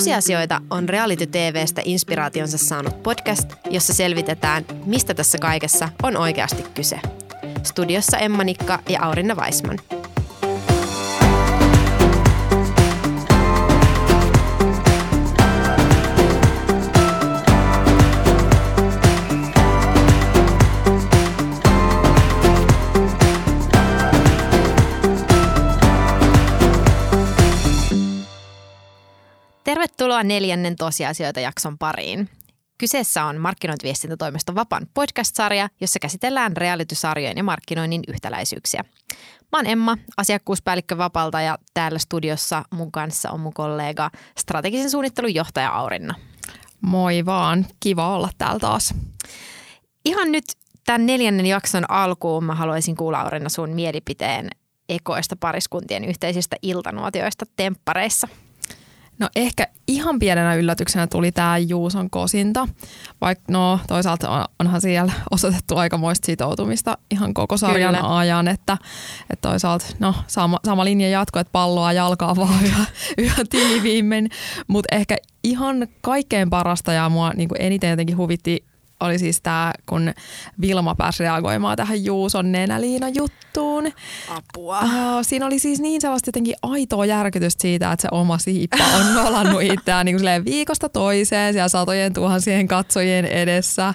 Tosiasioita on Reality TVstä inspiraationsa saanut podcast, jossa selvitetään, mistä tässä kaikessa on oikeasti kyse. Studiossa Emma Nikka ja Aurinna Weisman. Tervetuloa neljännen tosiasioita jakson pariin. Kyseessä on markkinointiviestintätoimiston Vapan podcast-sarja, jossa käsitellään reality-sarjojen ja markkinoinnin yhtäläisyyksiä. Mä oon Emma, asiakkuuspäällikkö Vapalta ja täällä studiossa mun kanssa on mun kollega strategisen suunnittelun johtaja Aurinna. Moi vaan, kiva olla täällä taas. Ihan nyt tämän neljännen jakson alkuun mä haluaisin kuulla Aurinna sun mielipiteen ekoista pariskuntien yhteisistä iltanuotioista temppareissa – No ehkä ihan pienenä yllätyksenä tuli tämä Juuson kosinta, vaikka no toisaalta onhan siellä osoitettu aikamoista sitoutumista ihan koko sarjan Kyllä. ajan, että, että toisaalta no sama, sama linja jatkuu, että palloa jalkaa vaan yhä, yhä tiiviimmin, mutta ehkä ihan kaikkein parasta ja mua niin eniten jotenkin huvitti oli siis tämä, kun Vilma pääsi reagoimaan tähän Juuson nenäliina juttuun. Apua. Uh, siinä oli siis niin sellaista jotenkin aitoa järkytystä siitä, että se oma siippa on nolannut itseään niin kuin viikosta toiseen siellä satojen tuhansien katsojien edessä.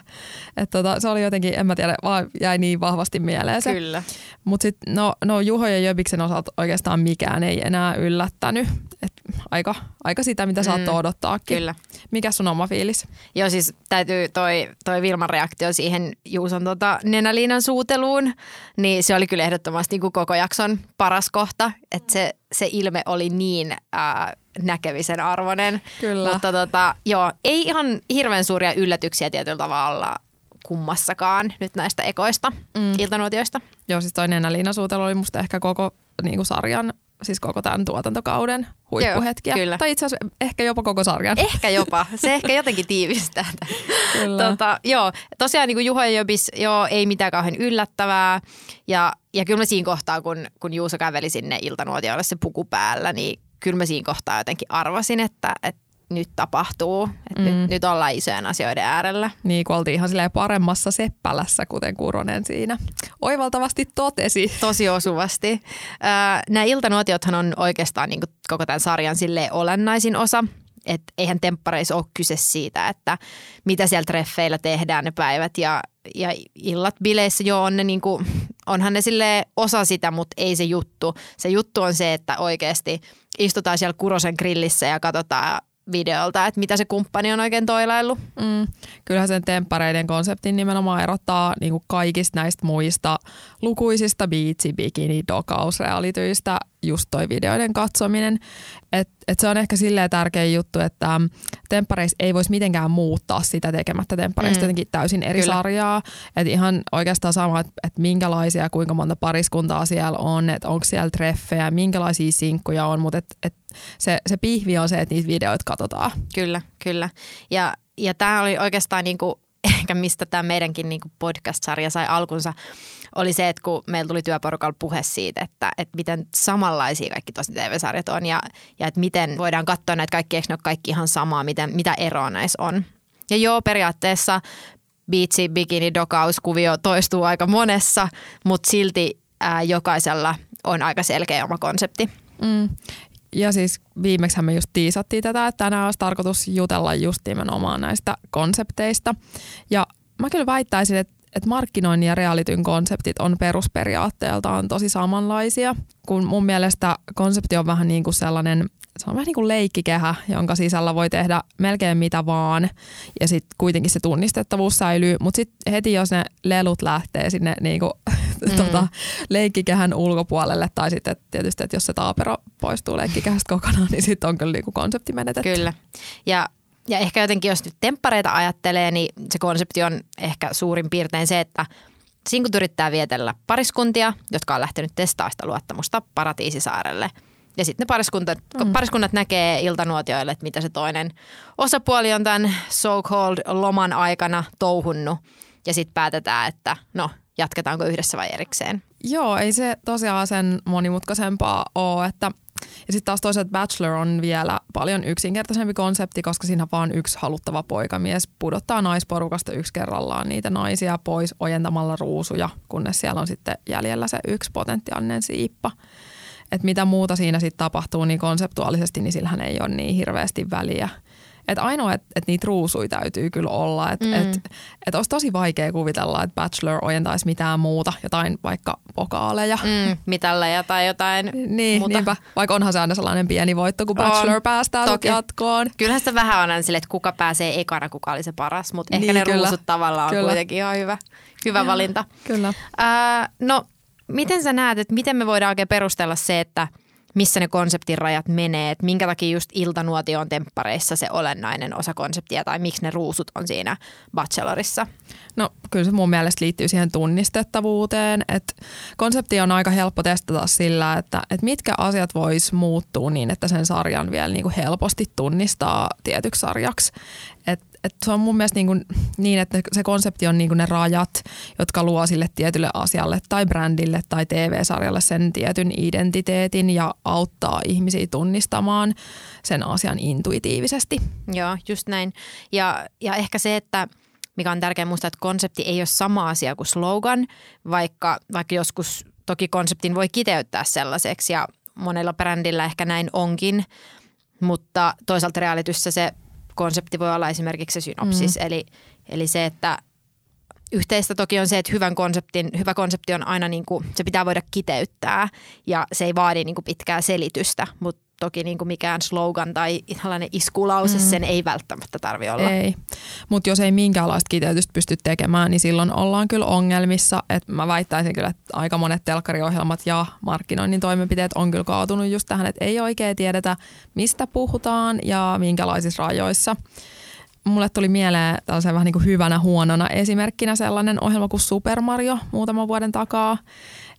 Et tota, se oli jotenkin, en mä tiedä, vaan jäi niin vahvasti mieleen se. Kyllä. Mutta sitten no, no Juho ja Jöbiksen osalta oikeastaan mikään ei enää yllättänyt. Aika, aika sitä, mitä mm, odottaakin. Kyllä. Mikä sun oma fiilis? Joo, siis täytyy toi, toi Vilman reaktio siihen Juuson tota nenäliinan suuteluun, niin se oli kyllä ehdottomasti niin kuin koko jakson paras kohta. Että se, se ilme oli niin ää, näkemisen arvoinen. Kyllä. Mutta tota, joo, ei ihan hirveän suuria yllätyksiä tietyllä tavalla kummassakaan nyt näistä ekoista mm. iltanuotioista. Joo, siis toi nenäliinasuutelu oli musta ehkä koko niin kuin sarjan siis koko tämän tuotantokauden huippuhetkiä. Joo, kyllä. Tai itse asiassa ehkä jopa koko sarjan. Ehkä jopa. Se ehkä jotenkin tiivistää. Kyllä. Tota, joo, tosiaan niin kuin Juho ja Jobis, joo, ei mitään kauhean yllättävää. Ja, ja kyllä mä siinä kohtaa, kun, kun Juuso käveli sinne iltanuotiolle se puku päällä, niin kyllä mä siinä kohtaa jotenkin arvasin, että, että nyt tapahtuu. Että mm. nyt, nyt ollaan isojen asioiden äärellä. Niin, kun oltiin ihan silleen paremmassa seppälässä, kuten Kuronen siinä oivaltavasti totesi. Tosi osuvasti. Äh, nämä iltanuotiothan on oikeastaan niin koko tämän sarjan sille olennaisin osa. Että eihän temppareissa ole kyse siitä, että mitä siellä treffeillä tehdään ne päivät ja, ja illat bileissä joo on ne niin kuin, onhan ne sille osa sitä, mutta ei se juttu. Se juttu on se, että oikeasti istutaan siellä Kurosen grillissä ja katsotaan videolta, että mitä se kumppani on oikein toilaillut. Mm. Kyllähän sen temppareiden konseptin nimenomaan erottaa niin kuin kaikista näistä muista lukuisista biitsi, bikini, dokausrealityistä just toi videoiden katsominen. Et, et se on ehkä silleen tärkeä juttu, että temppareissa ei voisi mitenkään muuttaa sitä tekemättä temppareista mm. jotenkin täysin eri Kyllä. sarjaa. Että ihan oikeastaan sama, että et minkälaisia, kuinka monta pariskuntaa siellä on, että onko siellä treffejä, minkälaisia sinkkuja on, mutta et, et se, se pihvi on se, että niitä videoita katsotaan. Kyllä, kyllä. Ja, ja tämä oli oikeastaan niinku, ehkä mistä tämä meidänkin niinku podcast-sarja sai alkunsa, oli se, että kun meillä tuli työporukalla puhe siitä, että, että miten samanlaisia kaikki tosi TV-sarjat on ja, ja että miten voidaan katsoa näitä kaikki, eikö ne ole kaikki ihan samaa, miten, mitä eroa näissä on. Ja joo, periaatteessa biitsi, bikini, dokauskuvio toistuu aika monessa, mutta silti ää, jokaisella on aika selkeä oma konsepti. Mm. Ja siis viimeksi me just tiisattiin tätä, että tänään olisi tarkoitus jutella just nimenomaan näistä konsepteista. Ja mä kyllä väittäisin, että että markkinoinnin ja realityn konseptit on perusperiaatteeltaan tosi samanlaisia, kun mun mielestä konsepti on vähän niin kuin sellainen, se on vähän niin kuin leikkikehä, jonka sisällä voi tehdä melkein mitä vaan ja sitten kuitenkin se tunnistettavuus säilyy, mutta sitten heti jos ne lelut lähtee sinne niin kuin, mm. tota, leikkikehän ulkopuolelle tai sitten tietysti, että jos se taapero poistuu leikkikehästä kokonaan, niin sitten on kyllä niin konsepti menetetty. Kyllä. Ja ja ehkä jotenkin, jos nyt temppareita ajattelee, niin se konsepti on ehkä suurin piirtein se, että sinkut yrittää vietellä pariskuntia, jotka on lähtenyt testaamaan luottamusta paratiisisaarelle. Ja sitten ne pariskunnat, mm. pariskunnat näkee iltanuotioille, että mitä se toinen osapuoli on tämän so-called loman aikana touhunnut. Ja sitten päätetään, että no, jatketaanko yhdessä vai erikseen. Joo, ei se tosiaan sen monimutkaisempaa ole, että ja sitten taas toisaalta Bachelor on vielä paljon yksinkertaisempi konsepti, koska siinä vaan yksi haluttava poikamies pudottaa naisporukasta yksi kerrallaan niitä naisia pois ojentamalla ruusuja, kunnes siellä on sitten jäljellä se yksi potentiaalinen siippa. Et mitä muuta siinä sitten tapahtuu, niin konseptuaalisesti niin sillähän ei ole niin hirveästi väliä – et ainoa, että et niitä ruusuja täytyy kyllä olla. Että mm. et, et olisi tosi vaikea kuvitella, että Bachelor ojentaisi mitään muuta, jotain vaikka pokaaleja. Mm, mitalleja tai jotain Niin, muuta. niinpä. Vaikka onhan se aina sellainen pieni voitto, kun Bachelor on. päästään Toki. jatkoon. Kyllähän sitä vähän on sille, että kuka pääsee ekana, kuka oli se paras. Mutta ehkä niin, ne kyllä. ruusut tavallaan on kyllä. kuitenkin ihan hyvä, hyvä valinta. Kyllä. Äh, no, miten sä näet, että miten me voidaan oikein perustella se, että – missä ne konseptin rajat menee, että minkä takia just iltanuotio on temppareissa se olennainen osa konseptia tai miksi ne ruusut on siinä Bachelorissa? No kyllä se mun mielestä liittyy siihen tunnistettavuuteen, että konsepti on aika helppo testata sillä, että, että mitkä asiat vois muuttua niin, että sen sarjan vielä niin kuin helposti tunnistaa tietyksi sarjaksi. Et et se on mun mielestä niin, kuin niin, että se konsepti on niin kuin ne rajat, jotka luo sille tietylle asialle tai brändille tai TV-sarjalle sen tietyn identiteetin ja auttaa ihmisiä tunnistamaan sen asian intuitiivisesti. Joo, just näin. Ja, ja ehkä se, että mikä on tärkeää muistaa, että konsepti ei ole sama asia kuin slogan, vaikka, vaikka joskus toki konseptin voi kiteyttää sellaiseksi ja monella brändillä ehkä näin onkin, mutta toisaalta realityssä se konsepti voi olla esimerkiksi se synopsis, mm. eli, eli se, että Yhteistä toki on se, että hyvän konseptin, hyvä konsepti on aina niin kuin, se pitää voida kiteyttää ja se ei vaadi niin kuin pitkää selitystä, mutta toki niin kuin mikään slogan tai tällainen iskulause mm. sen ei välttämättä tarvi olla. Ei, mutta jos ei minkäänlaista kiteytystä pysty tekemään, niin silloin ollaan kyllä ongelmissa. Et mä väittäisin kyllä, että aika monet telkkariohjelmat ja markkinoinnin toimenpiteet on kyllä kaatunut just tähän, että ei oikein tiedetä, mistä puhutaan ja minkälaisissa rajoissa mulle tuli mieleen tällaisen vähän niin kuin hyvänä huonona esimerkkinä sellainen ohjelma kuin Super Mario muutaman vuoden takaa.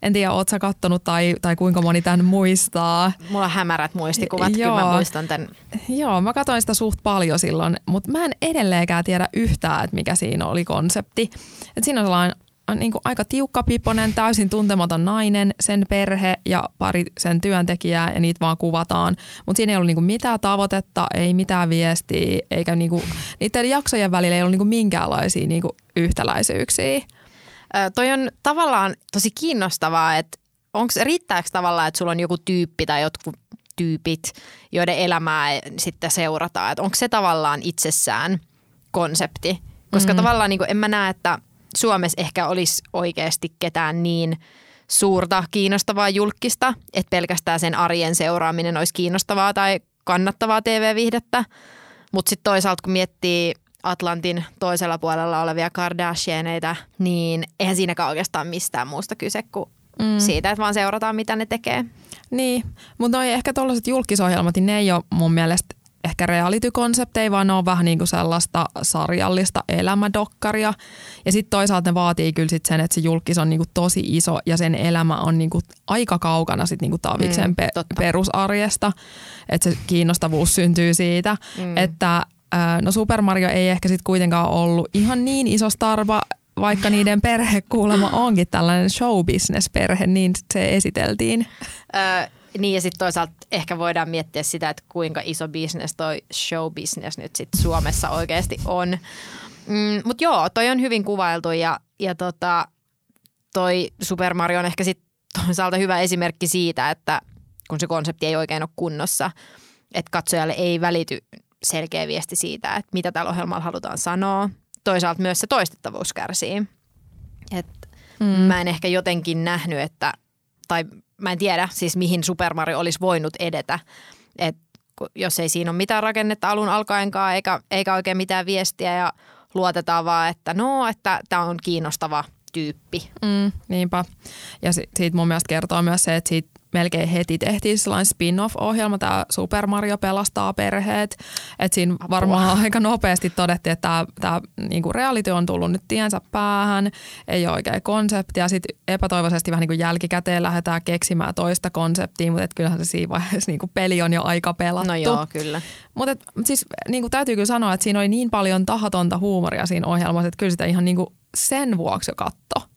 En tiedä, oot sä kattonut tai, tai kuinka moni tämän muistaa. Mulla on hämärät muistikuvat, Joo. kyllä mä muistan tämän. Joo, mä katsoin sitä suht paljon silloin, mutta mä en edelleenkään tiedä yhtään, että mikä siinä oli konsepti. Et siinä on sellainen niin kuin aika tiukka piponen, täysin tuntematon nainen, sen perhe ja pari sen työntekijää ja niitä vaan kuvataan. Mutta siinä ei ollut niin kuin mitään tavoitetta, ei mitään viestiä, eikä niin kuin, niiden jaksojen välillä ei ollut niin kuin minkäänlaisia niin kuin yhtäläisyyksiä. Ö, toi on tavallaan tosi kiinnostavaa, että onko riittääkö tavallaan, että sulla on joku tyyppi tai jotkut tyypit, joiden elämää sitten seurataan. Että onko se tavallaan itsessään konsepti? Koska mm. tavallaan niin kuin en mä näe, että Suomessa ehkä olisi oikeasti ketään niin suurta kiinnostavaa julkista, että pelkästään sen arjen seuraaminen olisi kiinnostavaa tai kannattavaa TV-vihdettä. Mutta sitten toisaalta kun miettii Atlantin toisella puolella olevia Kardashianeita, niin eihän siinäkään oikeastaan mistään muusta kyse kuin mm. siitä, että vaan seurataan mitä ne tekee. Niin, mutta ehkä tuollaiset julkisohjelmat, niin ne ei ole mun mielestä ehkä reality-konsepteja, vaan ne on vähän niin kuin sellaista sarjallista elämädokkaria. Ja sitten toisaalta ne vaatii kyllä sit sen, että se julkis on niin kuin tosi iso ja sen elämä on niin kuin aika kaukana sit niin kuin Taviksen mm, pe- perusarjesta. Että se kiinnostavuus syntyy siitä, mm. että no Super Mario ei ehkä sitten kuitenkaan ollut ihan niin iso starva, vaikka niiden perhe kuulemma onkin tällainen showbusiness-perhe, niin se esiteltiin. Niin ja sitten toisaalta ehkä voidaan miettiä sitä, että kuinka iso business toi show business nyt sitten Suomessa oikeasti on. Mm, Mutta joo, toi on hyvin kuvailtu ja, ja tota, toi Super Mario on ehkä sitten toisaalta hyvä esimerkki siitä, että kun se konsepti ei oikein ole kunnossa, että katsojalle ei välity selkeä viesti siitä, että mitä tällä ohjelmalla halutaan sanoa. Toisaalta myös se toistettavuus kärsii. Et mm. Mä en ehkä jotenkin nähnyt, että, tai mä en tiedä siis mihin Super Mario olisi voinut edetä. Et jos ei siinä ole mitään rakennetta alun alkaenkaan eikä, eikä oikein mitään viestiä ja luotetaan vaan, että no, että tämä on kiinnostava tyyppi. Mm, niinpä. Ja siitä mun mielestä kertoo myös se, että siitä melkein heti tehtiin sellainen spin-off-ohjelma, tämä Super Mario pelastaa perheet. Et siinä Apua. varmaan aika nopeasti todettiin, että tämä, tämä niinku reality on tullut nyt tiensä päähän, ei ole oikein konseptia. Sitten epätoivoisesti vähän niin jälkikäteen lähdetään keksimään toista konseptia, mutta kyllähän se siinä vaiheessa niin kuin peli on jo aika pelattu. No joo, kyllä. Mutta siis niin kuin täytyy kyllä sanoa, että siinä oli niin paljon tahatonta huumoria siinä ohjelmassa, että kyllä sitä ihan niin kuin sen vuoksi jo katto.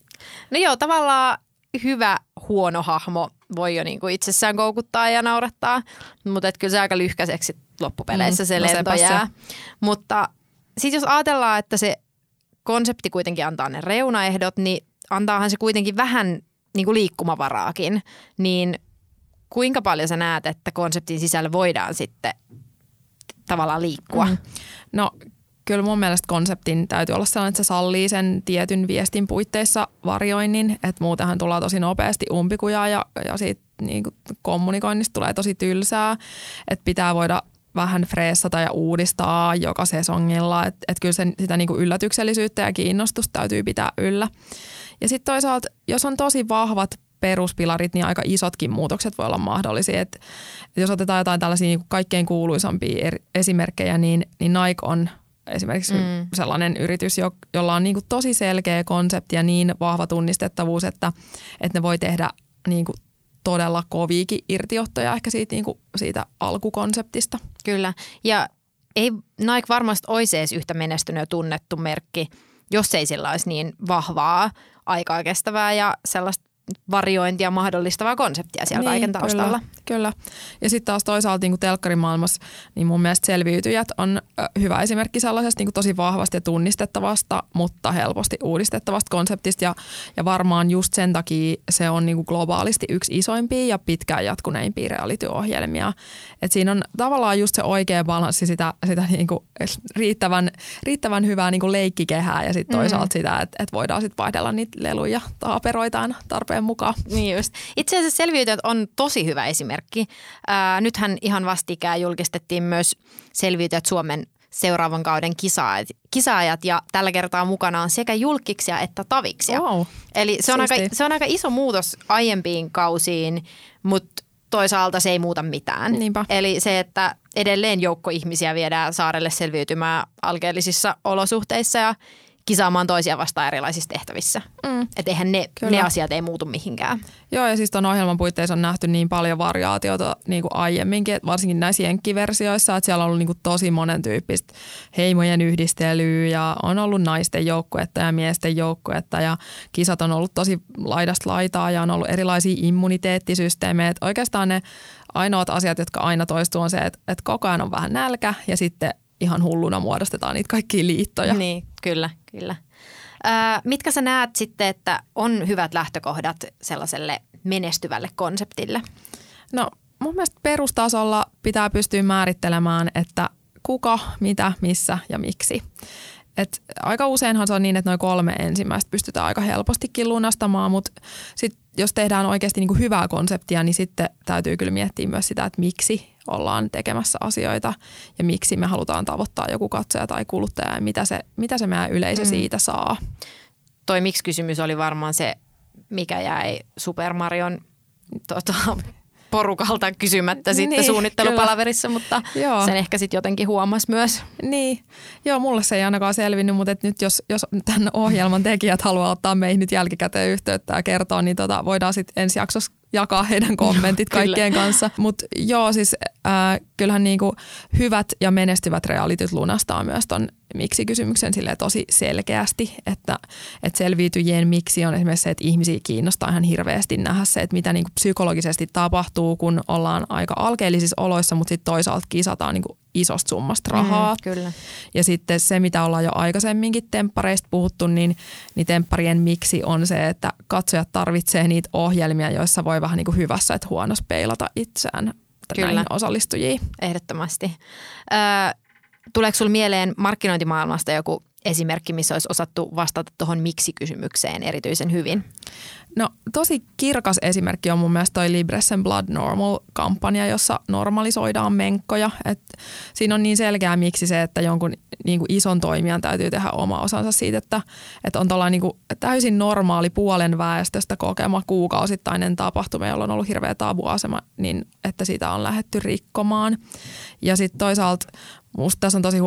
No joo, tavallaan hyvä huono hahmo voi jo niinku itsessään koukuttaa ja naurattaa, mutta kyllä se aika lyhkäiseksi loppupeleissä mm, se no lento jää. Se. Mutta sitten jos ajatellaan, että se konsepti kuitenkin antaa ne reunaehdot, niin antaahan se kuitenkin vähän niin kuin liikkumavaraakin, niin kuinka paljon sä näet, että konseptin sisällä voidaan sitten tavallaan liikkua? Mm. No kyllä mun mielestä konseptin täytyy olla sellainen, että se sallii sen tietyn viestin puitteissa varjoinnin, että muutenhan tulee tosi nopeasti umpikujaa ja, ja siitä niin kuin kommunikoinnista tulee tosi tylsää, että pitää voida vähän freessata ja uudistaa joka sesongilla, että et kyllä sen, sitä niin kuin yllätyksellisyyttä ja kiinnostusta täytyy pitää yllä. Ja sitten toisaalta, jos on tosi vahvat peruspilarit, niin aika isotkin muutokset voi olla mahdollisia. Et, et jos otetaan jotain tällaisia niin kaikkein kuuluisampia er, esimerkkejä, niin, niin Nike on esimerkiksi mm. sellainen yritys, jo, jolla on niin kuin tosi selkeä konsepti ja niin vahva tunnistettavuus, että, että ne voi tehdä niin kuin todella koviikin irtiottoja ehkä siitä, niin kuin siitä alkukonseptista. Kyllä, ja ei Nike varmasti olisi edes yhtä menestynyt ja tunnettu merkki, jos ei sillä olisi niin vahvaa, aikaa kestävää ja sellaista variointia mahdollistavaa konseptia siellä niin, kaiken taustalla. Kyllä, kyllä. Ja sitten taas toisaalta niin telkkarimaailmassa, niin mun mielestä selviytyjät on hyvä esimerkki sellaisesta niin tosi vahvasti ja tunnistettavasta, mutta helposti uudistettavasta konseptista. Ja, ja varmaan just sen takia se on niin globaalisti yksi isoimpia ja pitkään jatkuneimpia reality-ohjelmia. Et siinä on tavallaan just se oikea balanssi sitä, sitä niin kuin riittävän, riittävän hyvää niin leikkikehää ja sitten toisaalta mm. sitä, että, että voidaan sitten vaihdella niitä leluja taaperoita aina tarpeen tarpeen mukaan. Niin just. Itse asiassa selviytyjät on tosi hyvä esimerkki. Ää, nythän ihan vastikään julkistettiin myös selviytyjät Suomen seuraavan kauden kisaajat, kisaajat ja tällä kertaa mukana on sekä julkiksia että taviksia. Wow. Eli se on, aika, se on aika iso muutos aiempiin kausiin, mutta toisaalta se ei muuta mitään. Niinpä. Eli se, että edelleen joukko ihmisiä viedään saarelle selviytymään alkeellisissa olosuhteissa ja kisaamaan toisia vastaan erilaisissa tehtävissä. Mm. Että eihän ne, ne asiat ei muutu mihinkään. Joo, ja siis tuon ohjelman puitteissa on nähty niin paljon variaatiota niin kuin aiemminkin, varsinkin näissä jenkkiversioissa, että siellä on ollut niin kuin tosi monen tyyppistä heimojen yhdistelyä ja on ollut naisten joukkuetta ja miesten joukkuetta ja kisat on ollut tosi laidasta laitaa ja on ollut erilaisia immuniteettisysteemejä. Että oikeastaan ne ainoat asiat, jotka aina toistuu on se, että, että koko ajan on vähän nälkä ja sitten ihan hulluna muodostetaan niitä kaikkia liittoja. Niin, kyllä, kyllä. Ää, mitkä sä näet sitten, että on hyvät lähtökohdat sellaiselle menestyvälle konseptille? No mun mielestä perustasolla pitää pystyä määrittelemään, että kuka, mitä, missä ja miksi. Et aika useinhan se on niin, että noin kolme ensimmäistä pystytään aika helpostikin lunastamaan, mutta sit jos tehdään oikeasti niinku hyvää konseptia, niin sitten täytyy kyllä miettiä myös sitä, että miksi ollaan tekemässä asioita ja miksi me halutaan tavoittaa joku katsoja tai kuluttaja ja mitä se, mitä se meidän yleisö mm. siitä saa. Toi miksi-kysymys oli varmaan se, mikä jäi Super Marion tota, porukalta kysymättä sitten niin, suunnittelupalaverissa, kyllä. mutta Joo. sen ehkä sitten jotenkin huomasi myös. Niin, Joo, mulle se ei ainakaan selvinnyt, mutta et nyt jos, jos tämän ohjelman tekijät haluaa ottaa meihin nyt jälkikäteen yhteyttä ja kertoa, niin tota, voidaan sitten ensi jaksossa jakaa heidän kommentit kaikkien kanssa. Mutta joo, siis äh, kyllähän niinku hyvät ja menestyvät realityt lunastaa myös ton miksi-kysymyksen sille tosi selkeästi, että, että selviytyjien miksi on esimerkiksi se, että ihmisiä kiinnostaa ihan hirveästi nähdä se, että mitä niinku psykologisesti tapahtuu, kun ollaan aika alkeellisissa oloissa, mutta sitten toisaalta kisataan niinku isosta summasta rahaa. Mm, kyllä. Ja sitten se, mitä ollaan jo aikaisemminkin temppareista puhuttu, niin, niin tempparien miksi on se, että katsojat tarvitsee niitä ohjelmia, joissa voi vähän niin kuin hyvässä että huonossa peilata itseään Kyllä. näihin osallistujiin. Ehdottomasti. Ö, tuleeko sinulle mieleen markkinointimaailmasta joku esimerkki, missä olisi osattu vastata tuohon miksi-kysymykseen erityisen hyvin? No tosi kirkas esimerkki on mun mielestä toi Libres and Blood Normal-kampanja, jossa normalisoidaan menkkoja. Et siinä on niin selkeää miksi se, että jonkun niin kuin ison toimijan täytyy tehdä oma osansa siitä, että, että on niin kuin täysin normaali puolen väestöstä kokema kuukausittainen tapahtuma, jolla on ollut hirveä tabuasema, niin että siitä on lähetty rikkomaan. Ja sitten toisaalta Musta tässä on tosi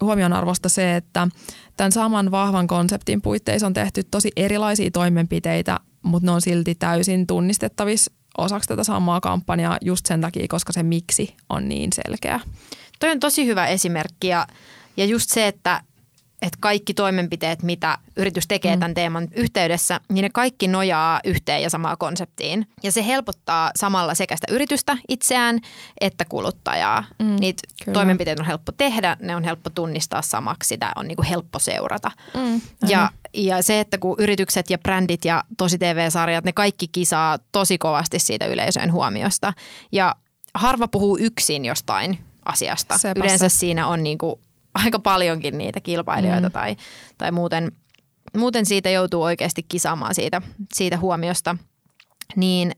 huomionarvosta se, että tämän saman vahvan konseptin puitteissa on tehty tosi erilaisia toimenpiteitä, mutta ne on silti täysin tunnistettavissa osaksi tätä samaa kampanjaa just sen takia, koska se miksi on niin selkeä. Toi on tosi hyvä esimerkki ja, ja just se, että että kaikki toimenpiteet, mitä yritys tekee mm. tämän teeman yhteydessä, niin ne kaikki nojaa yhteen ja samaan konseptiin. Ja se helpottaa samalla sekä sitä yritystä itseään että kuluttajaa. Mm, Niitä kyllä. toimenpiteitä on helppo tehdä, ne on helppo tunnistaa samaksi, sitä on niinku helppo seurata. Mm, ja, ja se, että kun yritykset ja brändit ja tosi TV-sarjat, ne kaikki kisaa tosi kovasti siitä yleisön huomiosta. Ja harva puhuu yksin jostain asiasta. Sepä Yleensä siinä on niinku aika paljonkin niitä kilpailijoita mm. tai, tai muuten, muuten siitä joutuu oikeasti kisaamaan siitä, siitä huomiosta. Niin,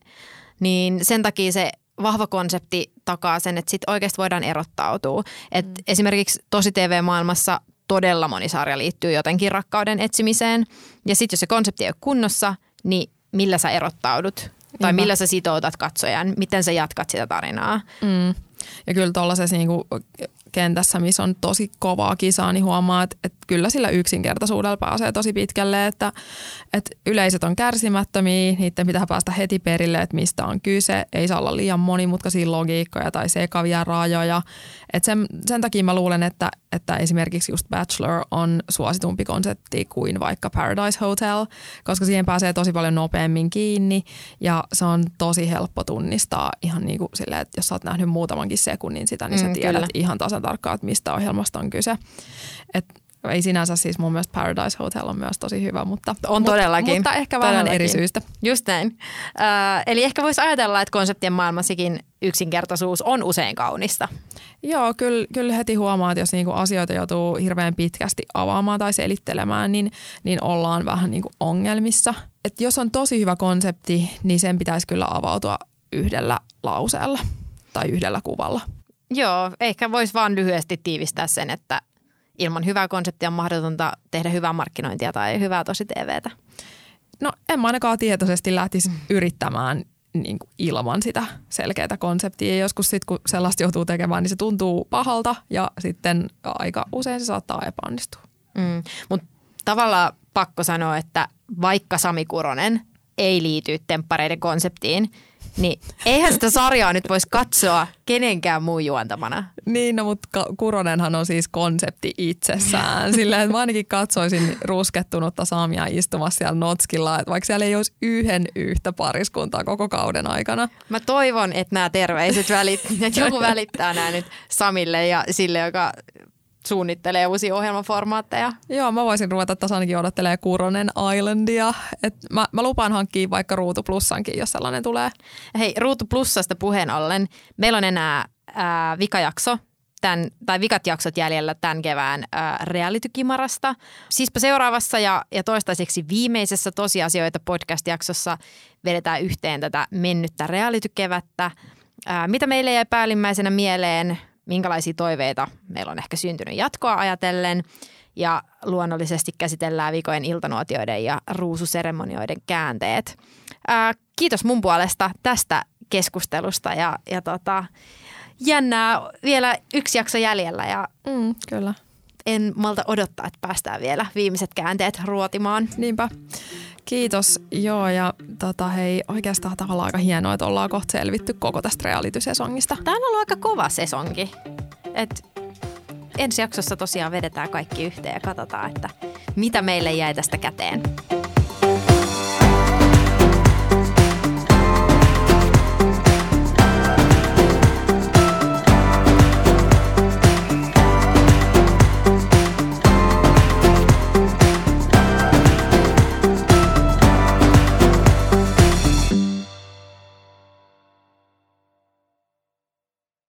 niin sen takia se vahva konsepti takaa sen, että sit oikeasti voidaan erottautua. Et mm. Esimerkiksi tosi TV-maailmassa todella moni sarja liittyy jotenkin rakkauden etsimiseen. Ja sitten jos se konsepti ei ole kunnossa, niin millä sä erottaudut? Tai Niinpä. millä sä sitoutat katsojan? Miten sä jatkat sitä tarinaa? Mm. Ja kyllä tuollaisessa niinku kentässä, missä on tosi kovaa kisaa, niin huomaa, että, että kyllä sillä yksinkertaisuudella pääsee tosi pitkälle, että, että yleiset on kärsimättömiä, niiden pitää päästä heti perille, että mistä on kyse, ei saa olla liian monimutkaisia logiikkoja tai sekavia rajoja. Et sen, sen takia mä luulen, että, että esimerkiksi just Bachelor on suositumpi konsepti kuin vaikka Paradise Hotel, koska siihen pääsee tosi paljon nopeammin kiinni ja se on tosi helppo tunnistaa ihan niin kuin silleen, että jos sä oot nähnyt muutamankin sekunnin sitä, niin sä mm, tiedät kyllä. ihan tasan tarkkaan, että mistä ohjelmasta on kyse. Et ei sinänsä siis mun mielestä Paradise Hotel on myös tosi hyvä, mutta, on todellakin. mutta ehkä todellakin. vähän eri syistä. Just näin. Äh, eli ehkä voisi ajatella, että konseptien maailmassakin yksinkertaisuus on usein kaunista. Joo, kyllä, kyllä heti huomaa, että jos niinku asioita joutuu hirveän pitkästi avaamaan tai selittelemään, niin, niin ollaan vähän niinku ongelmissa. Et jos on tosi hyvä konsepti, niin sen pitäisi kyllä avautua yhdellä lauseella tai yhdellä kuvalla. Joo, ehkä voisi vaan lyhyesti tiivistää sen, että ilman hyvää konseptia on mahdotonta tehdä hyvää markkinointia tai hyvää tosi TVtä. No en mä ainakaan tietoisesti lähtisi yrittämään niin kuin ilman sitä selkeää konseptia. Ja joskus sitten kun sellaista joutuu tekemään, niin se tuntuu pahalta ja sitten aika usein se saattaa epäonnistua. Mm. Mutta tavallaan pakko sanoa, että vaikka Sami Kuronen ei liity temppareiden konseptiin, niin eihän sitä sarjaa nyt voisi katsoa kenenkään muun juontamana. Niin, no mutta Kuronenhan on siis konsepti itsessään. Sillä että mä ainakin katsoisin ruskettunutta Saamia istumassa siellä notskilla, että vaikka siellä ei olisi yhden yhtä pariskuntaa koko kauden aikana. Mä toivon, että nämä terveiset välit, että joku välittää nämä nyt Samille ja sille, joka suunnittelee uusia ohjelmaformaatteja. Joo, mä voisin ruveta tässä ainakin odottelee Kuronen Islandia. Et mä, mä lupaan hankkia vaikka Ruutu Plussankin, jos sellainen tulee. Hei, Ruutu Plussasta puheen ollen. Meillä on enää ää, vikajakso tämän, tai vikat jaksot jäljellä tämän kevään ää, reality-kimarasta. Siispä seuraavassa ja, ja toistaiseksi viimeisessä tosiasioita podcast-jaksossa vedetään yhteen tätä mennyttä reality-kevättä. Ää, mitä meille jäi päällimmäisenä mieleen – minkälaisia toiveita meillä on ehkä syntynyt jatkoa ajatellen. Ja luonnollisesti käsitellään vikojen iltanuotioiden ja ruususeremonioiden käänteet. Ää, kiitos mun puolesta tästä keskustelusta ja, ja tota, jännää vielä yksi jakso jäljellä. Ja mm, kyllä. En malta odottaa, että päästään vielä viimeiset käänteet ruotimaan. Niinpä. Kiitos. Joo, ja tota, hei, oikeastaan tavallaan aika hienoa, että ollaan kohta selvitty koko tästä reality-sesongista. Tämä on ollut aika kova sesonki. Et ensi jaksossa tosiaan vedetään kaikki yhteen ja katsotaan, että mitä meille jäi tästä käteen.